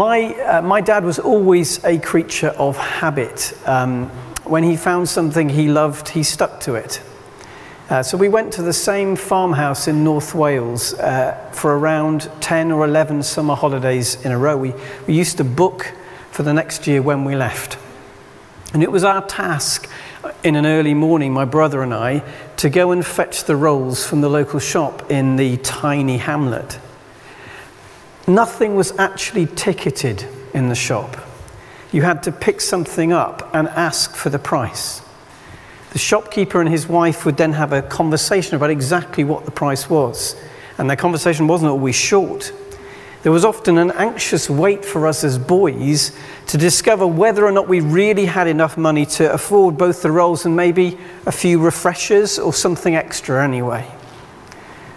My, uh, my dad was always a creature of habit. Um, when he found something he loved, he stuck to it. Uh, so we went to the same farmhouse in North Wales uh, for around 10 or 11 summer holidays in a row. We, we used to book for the next year when we left. And it was our task in an early morning, my brother and I, to go and fetch the rolls from the local shop in the tiny hamlet. Nothing was actually ticketed in the shop. You had to pick something up and ask for the price. The shopkeeper and his wife would then have a conversation about exactly what the price was. And their conversation wasn't always short. There was often an anxious wait for us as boys to discover whether or not we really had enough money to afford both the rolls and maybe a few refreshers or something extra anyway.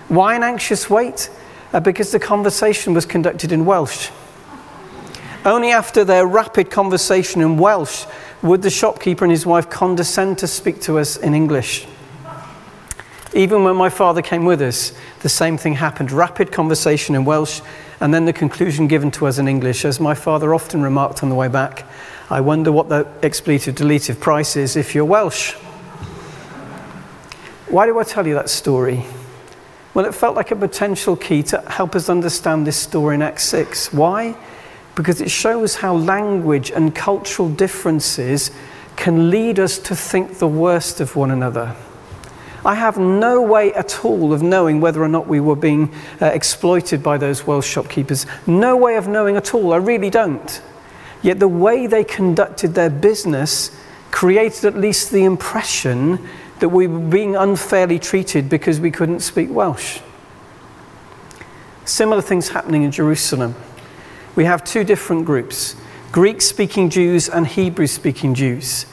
Why an anxious wait? Uh, because the conversation was conducted in Welsh. Only after their rapid conversation in Welsh would the shopkeeper and his wife condescend to speak to us in English. Even when my father came with us, the same thing happened rapid conversation in Welsh, and then the conclusion given to us in English. As my father often remarked on the way back, I wonder what the expletive deletive price is if you're Welsh. Why do I tell you that story? Well, it felt like a potential key to help us understand this story in Acts 6. Why? Because it shows how language and cultural differences can lead us to think the worst of one another. I have no way at all of knowing whether or not we were being uh, exploited by those Welsh shopkeepers. No way of knowing at all. I really don't. Yet the way they conducted their business created at least the impression that we were being unfairly treated because we couldn't speak Welsh. Similar things happening in Jerusalem. We have two different groups Greek speaking Jews and Hebrew speaking Jews.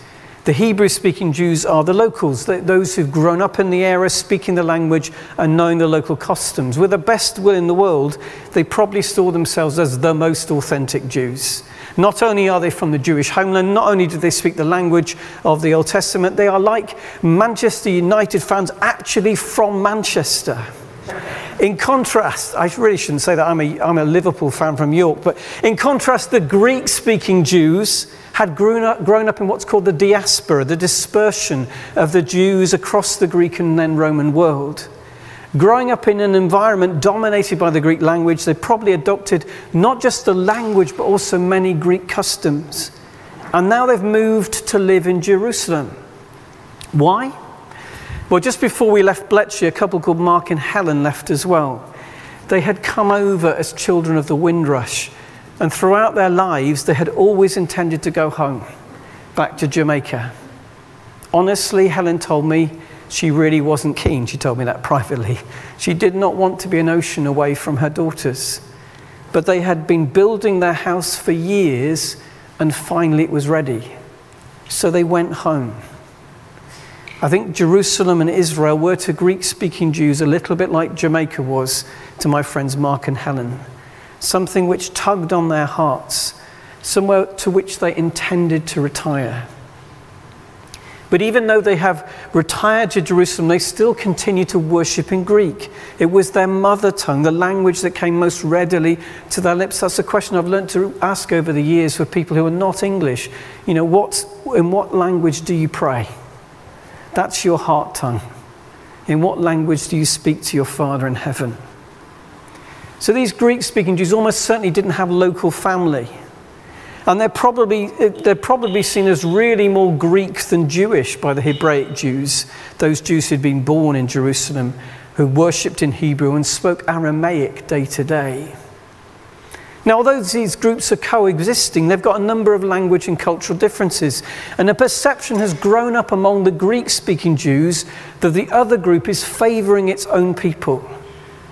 The Hebrew speaking Jews are the locals, those who've grown up in the area, speaking the language and knowing the local customs. With the best will in the world, they probably saw themselves as the most authentic Jews. Not only are they from the Jewish homeland, not only do they speak the language of the Old Testament, they are like Manchester United fans actually from Manchester. In contrast, I really shouldn't say that I'm a, I'm a Liverpool fan from York, but in contrast, the Greek speaking Jews had grown up, grown up in what's called the diaspora, the dispersion of the Jews across the Greek and then Roman world. Growing up in an environment dominated by the Greek language, they probably adopted not just the language, but also many Greek customs. And now they've moved to live in Jerusalem. Why? Well, just before we left Bletchley, a couple called Mark and Helen left as well. They had come over as children of the Windrush, and throughout their lives, they had always intended to go home, back to Jamaica. Honestly, Helen told me she really wasn't keen. She told me that privately. She did not want to be an ocean away from her daughters. But they had been building their house for years, and finally it was ready. So they went home. I think Jerusalem and Israel were to Greek speaking Jews a little bit like Jamaica was to my friends Mark and Helen. Something which tugged on their hearts, somewhere to which they intended to retire. But even though they have retired to Jerusalem, they still continue to worship in Greek. It was their mother tongue, the language that came most readily to their lips. That's a question I've learned to ask over the years for people who are not English. You know, what, in what language do you pray? That's your heart tongue. In what language do you speak to your Father in heaven? So these Greek speaking Jews almost certainly didn't have local family. And they're probably, they're probably seen as really more Greek than Jewish by the Hebraic Jews, those Jews who'd been born in Jerusalem, who worshipped in Hebrew and spoke Aramaic day to day. Now, although these groups are coexisting, they've got a number of language and cultural differences. And a perception has grown up among the Greek speaking Jews that the other group is favouring its own people.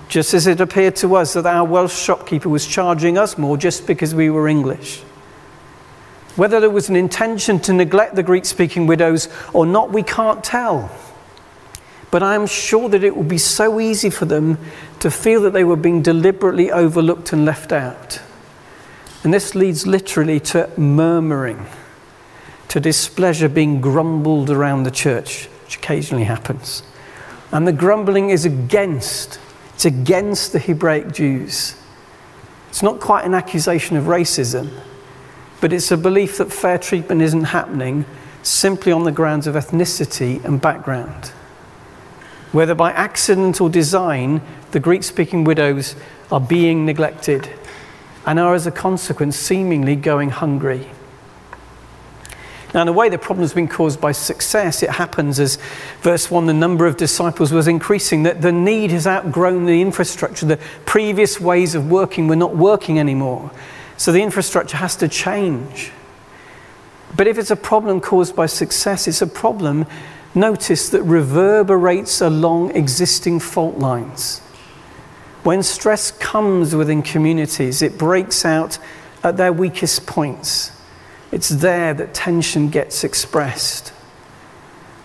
Just as it appeared to us that our Welsh shopkeeper was charging us more just because we were English. Whether there was an intention to neglect the Greek speaking widows or not, we can't tell. But I am sure that it would be so easy for them to feel that they were being deliberately overlooked and left out. And this leads literally to murmuring, to displeasure being grumbled around the church, which occasionally happens. And the grumbling is against, it's against the Hebraic Jews. It's not quite an accusation of racism, but it's a belief that fair treatment isn't happening simply on the grounds of ethnicity and background. Whether by accident or design, the Greek speaking widows are being neglected and are, as a consequence, seemingly going hungry. Now, in a way, the problem has been caused by success. It happens as, verse 1, the number of disciples was increasing, that the need has outgrown the infrastructure. The previous ways of working were not working anymore. So the infrastructure has to change. But if it's a problem caused by success, it's a problem, notice, that reverberates along existing fault lines. When stress comes within communities, it breaks out at their weakest points. It's there that tension gets expressed.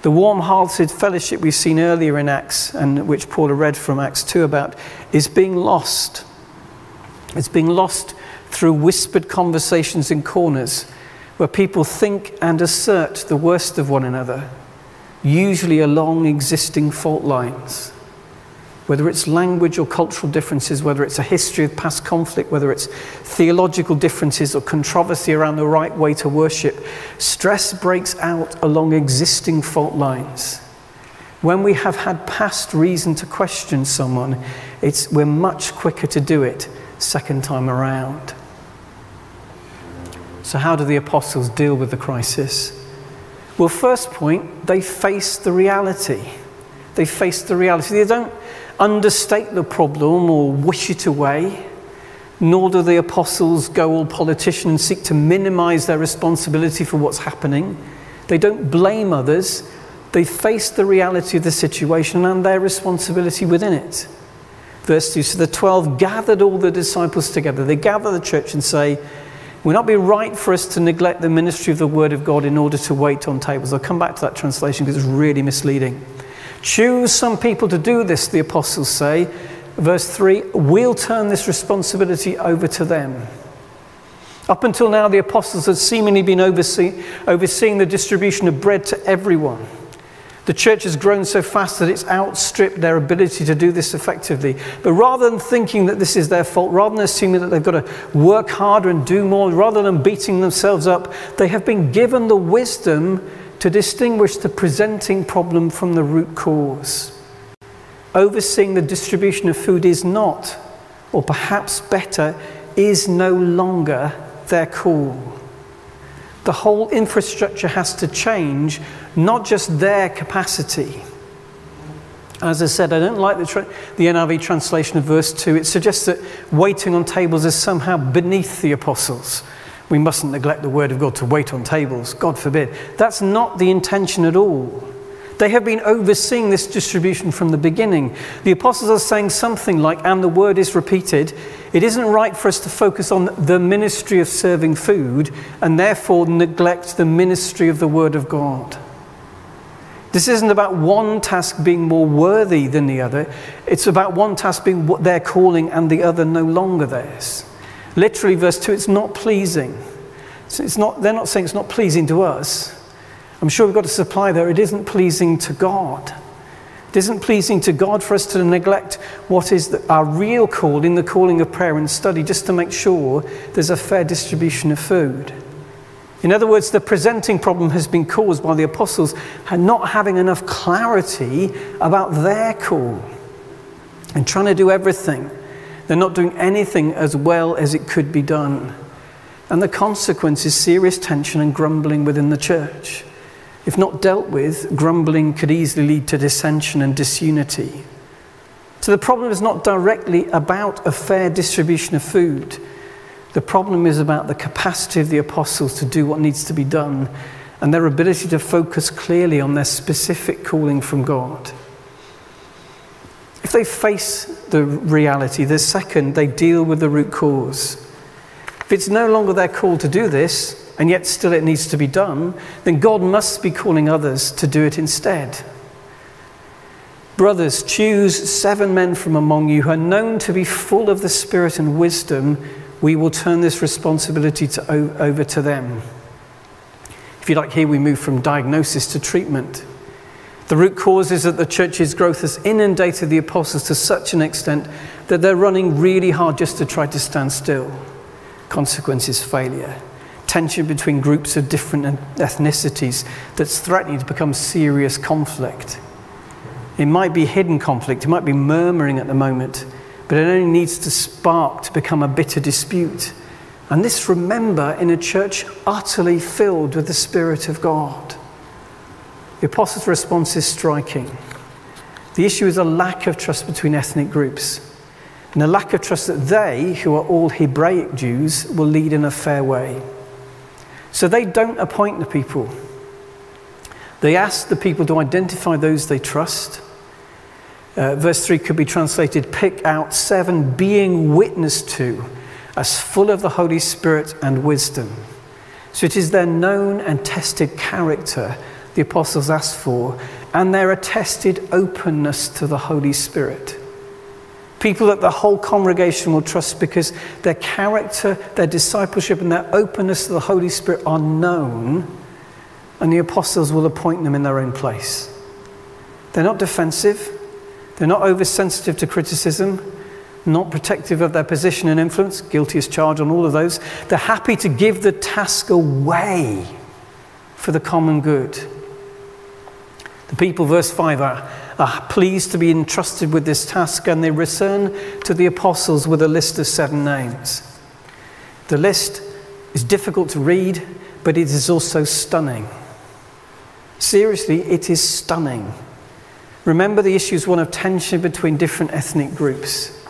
The warm hearted fellowship we've seen earlier in Acts, and which Paula read from Acts 2 about, is being lost. It's being lost through whispered conversations in corners where people think and assert the worst of one another, usually along existing fault lines whether it's language or cultural differences, whether it's a history of past conflict, whether it's theological differences or controversy around the right way to worship, stress breaks out along existing fault lines. When we have had past reason to question someone, it's, we're much quicker to do it second time around. So, how do the apostles deal with the crisis? Well, first point, they face the reality. They face the reality. They don't understate the problem or wish it away, nor do the apostles go all politician and seek to minimize their responsibility for what's happening. They don't blame others, they face the reality of the situation and their responsibility within it. Verse 2 So the 12 gathered all the disciples together. They gather the church and say, Would not be right for us to neglect the ministry of the word of God in order to wait on tables. I'll come back to that translation because it's really misleading. Choose some people to do this, the apostles say. Verse 3 We'll turn this responsibility over to them. Up until now, the apostles had seemingly been oversee- overseeing the distribution of bread to everyone. The church has grown so fast that it's outstripped their ability to do this effectively. But rather than thinking that this is their fault, rather than assuming that they've got to work harder and do more, rather than beating themselves up, they have been given the wisdom to distinguish the presenting problem from the root cause. Overseeing the distribution of food is not, or perhaps better, is no longer their call. The whole infrastructure has to change, not just their capacity. As I said, I don't like the, tra- the NIV translation of verse 2. It suggests that waiting on tables is somehow beneath the apostles. We mustn't neglect the word of God to wait on tables. God forbid. That's not the intention at all. They have been overseeing this distribution from the beginning. The apostles are saying something like, and the word is repeated, it isn't right for us to focus on the ministry of serving food and therefore neglect the ministry of the word of God. This isn't about one task being more worthy than the other. It's about one task being what they're calling and the other no longer theirs. Literally, verse 2, it's not pleasing. So it's not, they're not saying it's not pleasing to us. I'm sure we've got a supply there. It isn't pleasing to God. It isn't pleasing to God for us to neglect what is the, our real call in the calling of prayer and study just to make sure there's a fair distribution of food. In other words, the presenting problem has been caused by the apostles not having enough clarity about their call and trying to do everything they're not doing anything as well as it could be done. And the consequence is serious tension and grumbling within the church. If not dealt with, grumbling could easily lead to dissension and disunity. So the problem is not directly about a fair distribution of food. The problem is about the capacity of the apostles to do what needs to be done and their ability to focus clearly on their specific calling from God. If they face the reality, the second, they deal with the root cause. If it's no longer their call to do this, and yet still it needs to be done, then God must be calling others to do it instead. Brothers, choose seven men from among you who are known to be full of the Spirit and wisdom. We will turn this responsibility to, over to them. If you like, here we move from diagnosis to treatment. The root cause is that the church's growth has inundated the apostles to such an extent that they're running really hard just to try to stand still. Consequence is failure. Tension between groups of different ethnicities that's threatening to become serious conflict. It might be hidden conflict, it might be murmuring at the moment, but it only needs to spark to become a bitter dispute. And this, remember, in a church utterly filled with the Spirit of God. The apostles' response is striking. The issue is a lack of trust between ethnic groups, and a lack of trust that they, who are all Hebraic Jews, will lead in a fair way. So they don't appoint the people. They ask the people to identify those they trust. Uh, verse 3 could be translated pick out seven being witnessed to as full of the Holy Spirit and wisdom. So it is their known and tested character the apostles ask for, and their attested openness to the Holy Spirit. People that the whole congregation will trust because their character, their discipleship, and their openness to the Holy Spirit are known, and the apostles will appoint them in their own place. They're not defensive, they're not oversensitive to criticism, not protective of their position and influence, guilty as charged on all of those. They're happy to give the task away for the common good. The people, verse 5, are, are pleased to be entrusted with this task and they return to the apostles with a list of seven names. The list is difficult to read, but it is also stunning. Seriously, it is stunning. Remember, the issue is one of tension between different ethnic groups.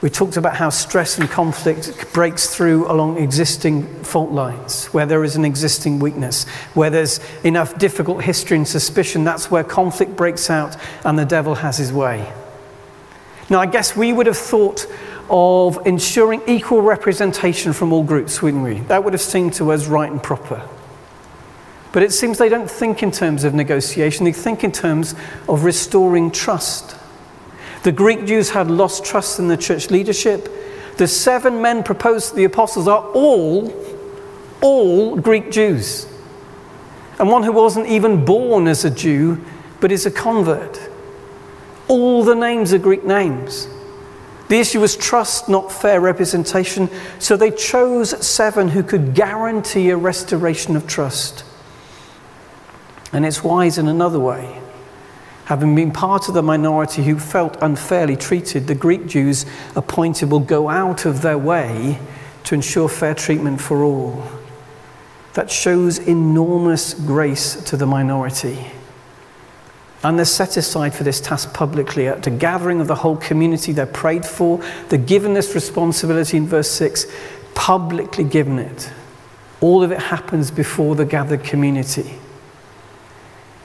We talked about how stress and conflict breaks through along existing fault lines, where there is an existing weakness, where there's enough difficult history and suspicion, that's where conflict breaks out and the devil has his way. Now, I guess we would have thought of ensuring equal representation from all groups, wouldn't we? That would have seemed to us right and proper. But it seems they don't think in terms of negotiation, they think in terms of restoring trust. The Greek Jews had lost trust in the church leadership. The seven men proposed to the apostles are all, all Greek Jews. And one who wasn't even born as a Jew, but is a convert. All the names are Greek names. The issue was trust, not fair representation. So they chose seven who could guarantee a restoration of trust. And it's wise in another way. Having been part of the minority who felt unfairly treated, the Greek Jews appointed will go out of their way to ensure fair treatment for all. That shows enormous grace to the minority. And they're set aside for this task publicly at a gathering of the whole community. They're prayed for. They're given this responsibility in verse 6, publicly given it. All of it happens before the gathered community.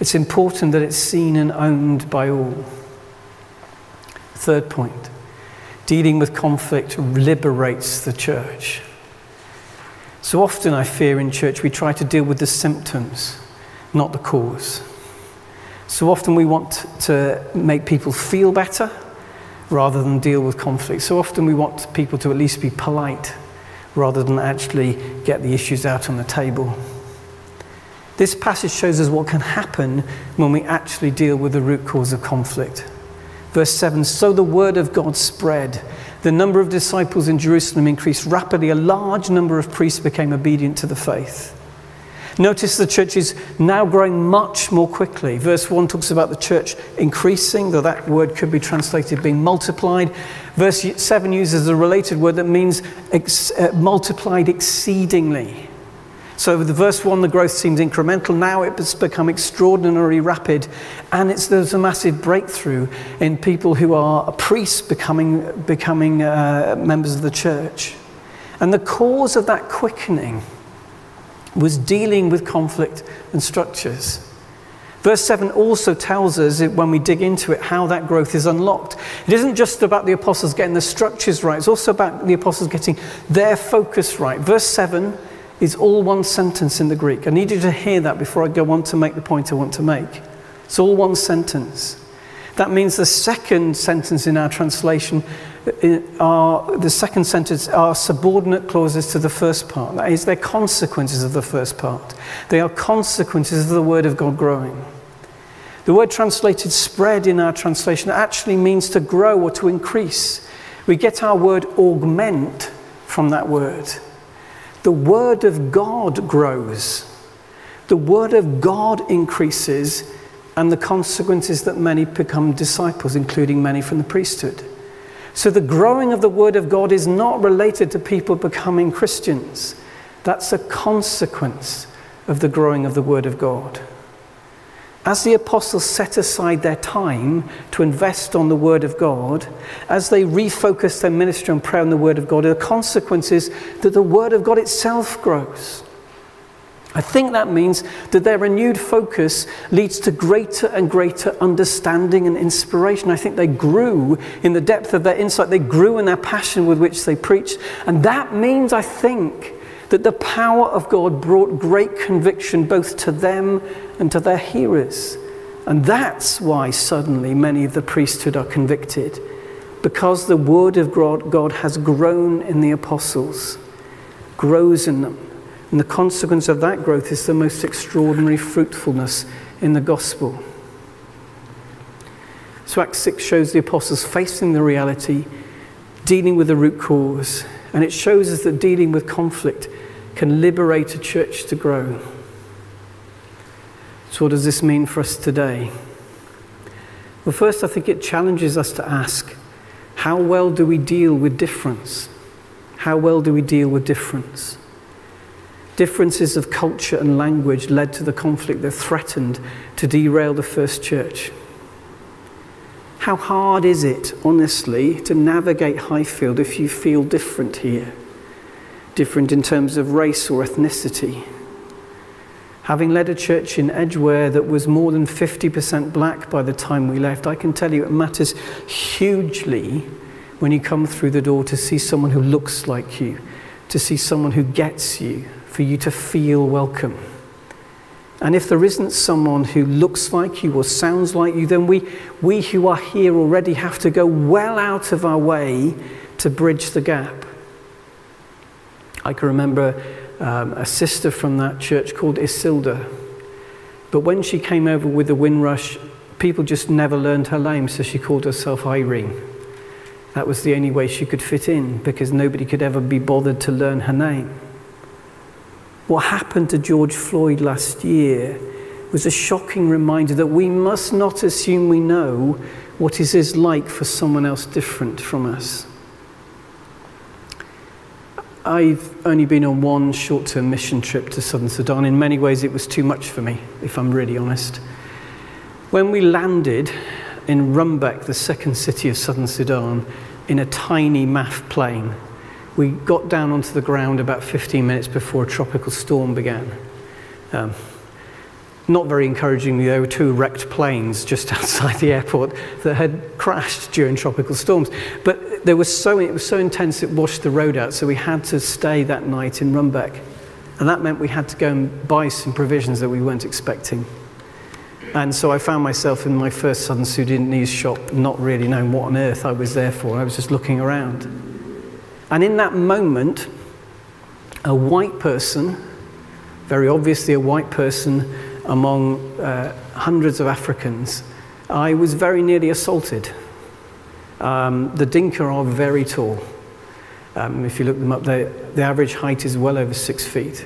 It's important that it's seen and owned by all. Third point dealing with conflict liberates the church. So often, I fear in church, we try to deal with the symptoms, not the cause. So often, we want to make people feel better rather than deal with conflict. So often, we want people to at least be polite rather than actually get the issues out on the table. This passage shows us what can happen when we actually deal with the root cause of conflict. Verse 7 So the word of God spread. The number of disciples in Jerusalem increased rapidly. A large number of priests became obedient to the faith. Notice the church is now growing much more quickly. Verse 1 talks about the church increasing, though that word could be translated being multiplied. Verse 7 uses a related word that means ex- uh, multiplied exceedingly. So, with the verse 1, the growth seems incremental. Now it's become extraordinarily rapid. And it's, there's a massive breakthrough in people who are priests becoming, becoming uh, members of the church. And the cause of that quickening was dealing with conflict and structures. Verse 7 also tells us, when we dig into it, how that growth is unlocked. It isn't just about the apostles getting the structures right, it's also about the apostles getting their focus right. Verse 7 is all one sentence in the Greek. I need you to hear that before I go on to make the point I want to make. It's all one sentence. That means the second sentence in our translation uh, are the second sentence are subordinate clauses to the first part. That is, they're consequences of the first part. They are consequences of the word of God growing. The word translated spread in our translation actually means to grow or to increase. We get our word augment from that word. The word of God grows. The word of God increases, and the consequence is that many become disciples, including many from the priesthood. So the growing of the word of God is not related to people becoming Christians. That's a consequence of the growing of the word of God. As the apostles set aside their time to invest on the Word of God, as they refocus their ministry on prayer and the Word of God, the consequence is that the Word of God itself grows. I think that means that their renewed focus leads to greater and greater understanding and inspiration. I think they grew in the depth of their insight, they grew in their passion with which they preached. And that means, I think, that the power of God brought great conviction both to them and to their hearers. And that's why suddenly many of the priesthood are convicted, because the word of God has grown in the apostles, grows in them. And the consequence of that growth is the most extraordinary fruitfulness in the gospel. So, Acts 6 shows the apostles facing the reality, dealing with the root cause, and it shows us that dealing with conflict can liberate a church to grow. So, what does this mean for us today? Well, first, I think it challenges us to ask how well do we deal with difference? How well do we deal with difference? Differences of culture and language led to the conflict that threatened to derail the first church. How hard is it, honestly, to navigate Highfield if you feel different here? different in terms of race or ethnicity. Having led a church in Edgware that was more than 50% black by the time we left, I can tell you it matters hugely when you come through the door to see someone who looks like you, to see someone who gets you, for you to feel welcome. And if there isn't someone who looks like you or sounds like you, then we, we who are here already have to go well out of our way to bridge the gap. I can remember um, a sister from that church called Isilda. But when she came over with the Windrush, people just never learned her name, so she called herself Irene. That was the only way she could fit in because nobody could ever be bothered to learn her name. What happened to George Floyd last year was a shocking reminder that we must not assume we know what it is like for someone else different from us. I've only been on one short term mission trip to southern Sudan. In many ways, it was too much for me, if I'm really honest. When we landed in Rumbek, the second city of southern Sudan, in a tiny MAF plane, we got down onto the ground about 15 minutes before a tropical storm began. Um, not very encouragingly, there were two wrecked planes just outside the airport that had crashed during tropical storms. But there was so, it was so intense it washed the road out, so we had to stay that night in Rumbek. And that meant we had to go and buy some provisions that we weren't expecting. And so I found myself in my first Southern Sudanese shop, not really knowing what on earth I was there for. I was just looking around. And in that moment, a white person, very obviously a white person, among uh, hundreds of Africans, I was very nearly assaulted. Um, the Dinka are very tall. Um, if you look them up, the average height is well over six feet.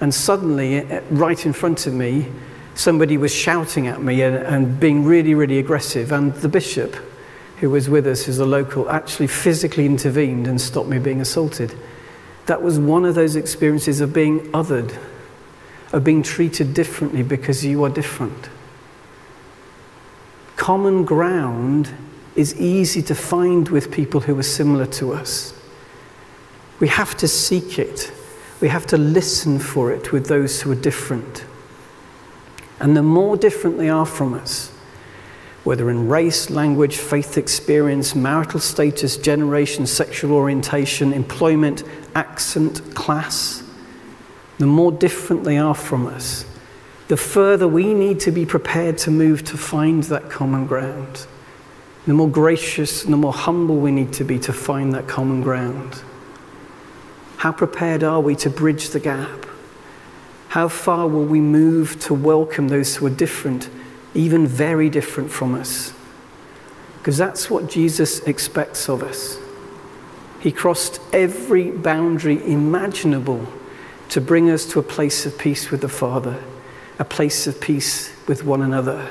And suddenly, uh, right in front of me, somebody was shouting at me and, and being really, really aggressive. And the bishop, who was with us, who's a local, actually physically intervened and stopped me being assaulted. That was one of those experiences of being othered of being treated differently because you are different. Common ground is easy to find with people who are similar to us. We have to seek it. We have to listen for it with those who are different. And the more different they are from us, whether in race, language, faith experience, marital status, generation, sexual orientation, employment, accent, class, the more different they are from us, the further we need to be prepared to move to find that common ground. The more gracious and the more humble we need to be to find that common ground. How prepared are we to bridge the gap? How far will we move to welcome those who are different even very different from us. Because that's what Jesus expects of us. He crossed every boundary imaginable to bring us to a place of peace with the Father, a place of peace with one another.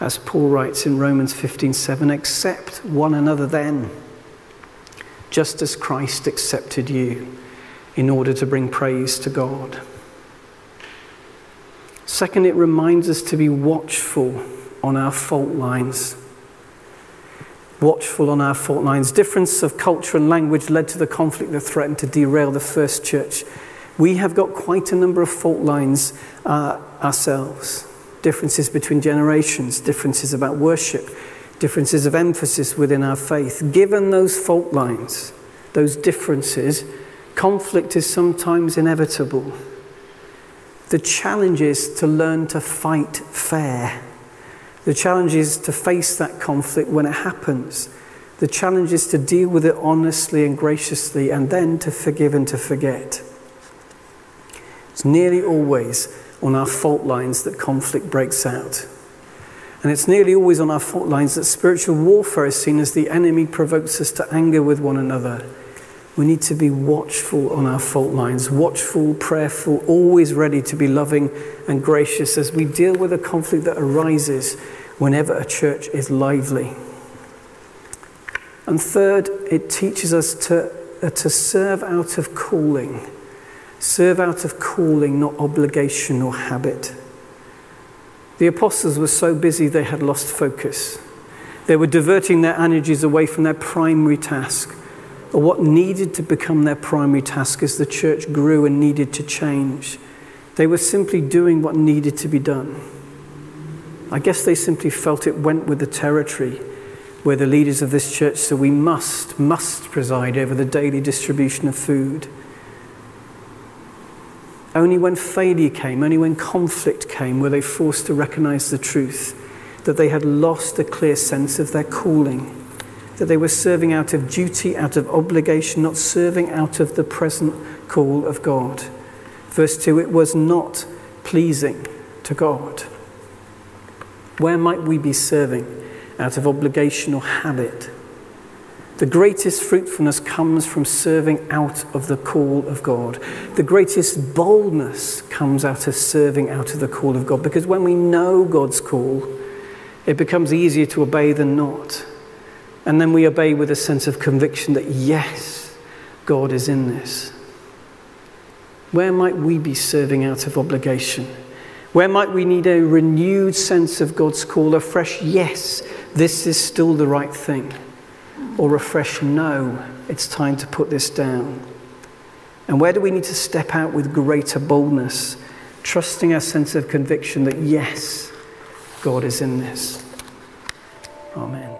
As Paul writes in Romans 15:7, accept one another then, just as Christ accepted you in order to bring praise to God. Second, it reminds us to be watchful on our fault lines. Watchful on our fault lines. Difference of culture and language led to the conflict that threatened to derail the first church. We have got quite a number of fault lines uh, ourselves. Differences between generations, differences about worship, differences of emphasis within our faith. Given those fault lines, those differences, conflict is sometimes inevitable. The challenge is to learn to fight fair. The challenge is to face that conflict when it happens. The challenge is to deal with it honestly and graciously and then to forgive and to forget. It's nearly always on our fault lines that conflict breaks out. And it's nearly always on our fault lines that spiritual warfare is seen as the enemy provokes us to anger with one another we need to be watchful on our fault lines, watchful, prayerful, always ready to be loving and gracious as we deal with a conflict that arises whenever a church is lively. And third, it teaches us to, uh, to serve out of calling. Serve out of calling, not obligation or habit. The apostles were so busy they had lost focus. They were diverting their energies away from their primary task what needed to become their primary task as the church grew and needed to change. They were simply doing what needed to be done. I guess they simply felt it went with the territory where the leaders of this church said, We must, must preside over the daily distribution of food. Only when failure came, only when conflict came, were they forced to recognize the truth that they had lost a clear sense of their calling that they were serving out of duty, out of obligation, not serving out of the present call of God. Verse 2 it was not pleasing to God. Where might we be serving out of obligation or habit? The greatest fruitfulness comes from serving out of the call of God. The greatest boldness comes out of serving out of the call of God because when we know God's call, it becomes easier to obey than not. And then we obey with a sense of conviction that, yes, God is in this. Where might we be serving out of obligation? Where might we need a renewed sense of God's call, a fresh yes, this is still the right thing? Or a fresh no, it's time to put this down? And where do we need to step out with greater boldness, trusting our sense of conviction that yes, God is in this? Amen.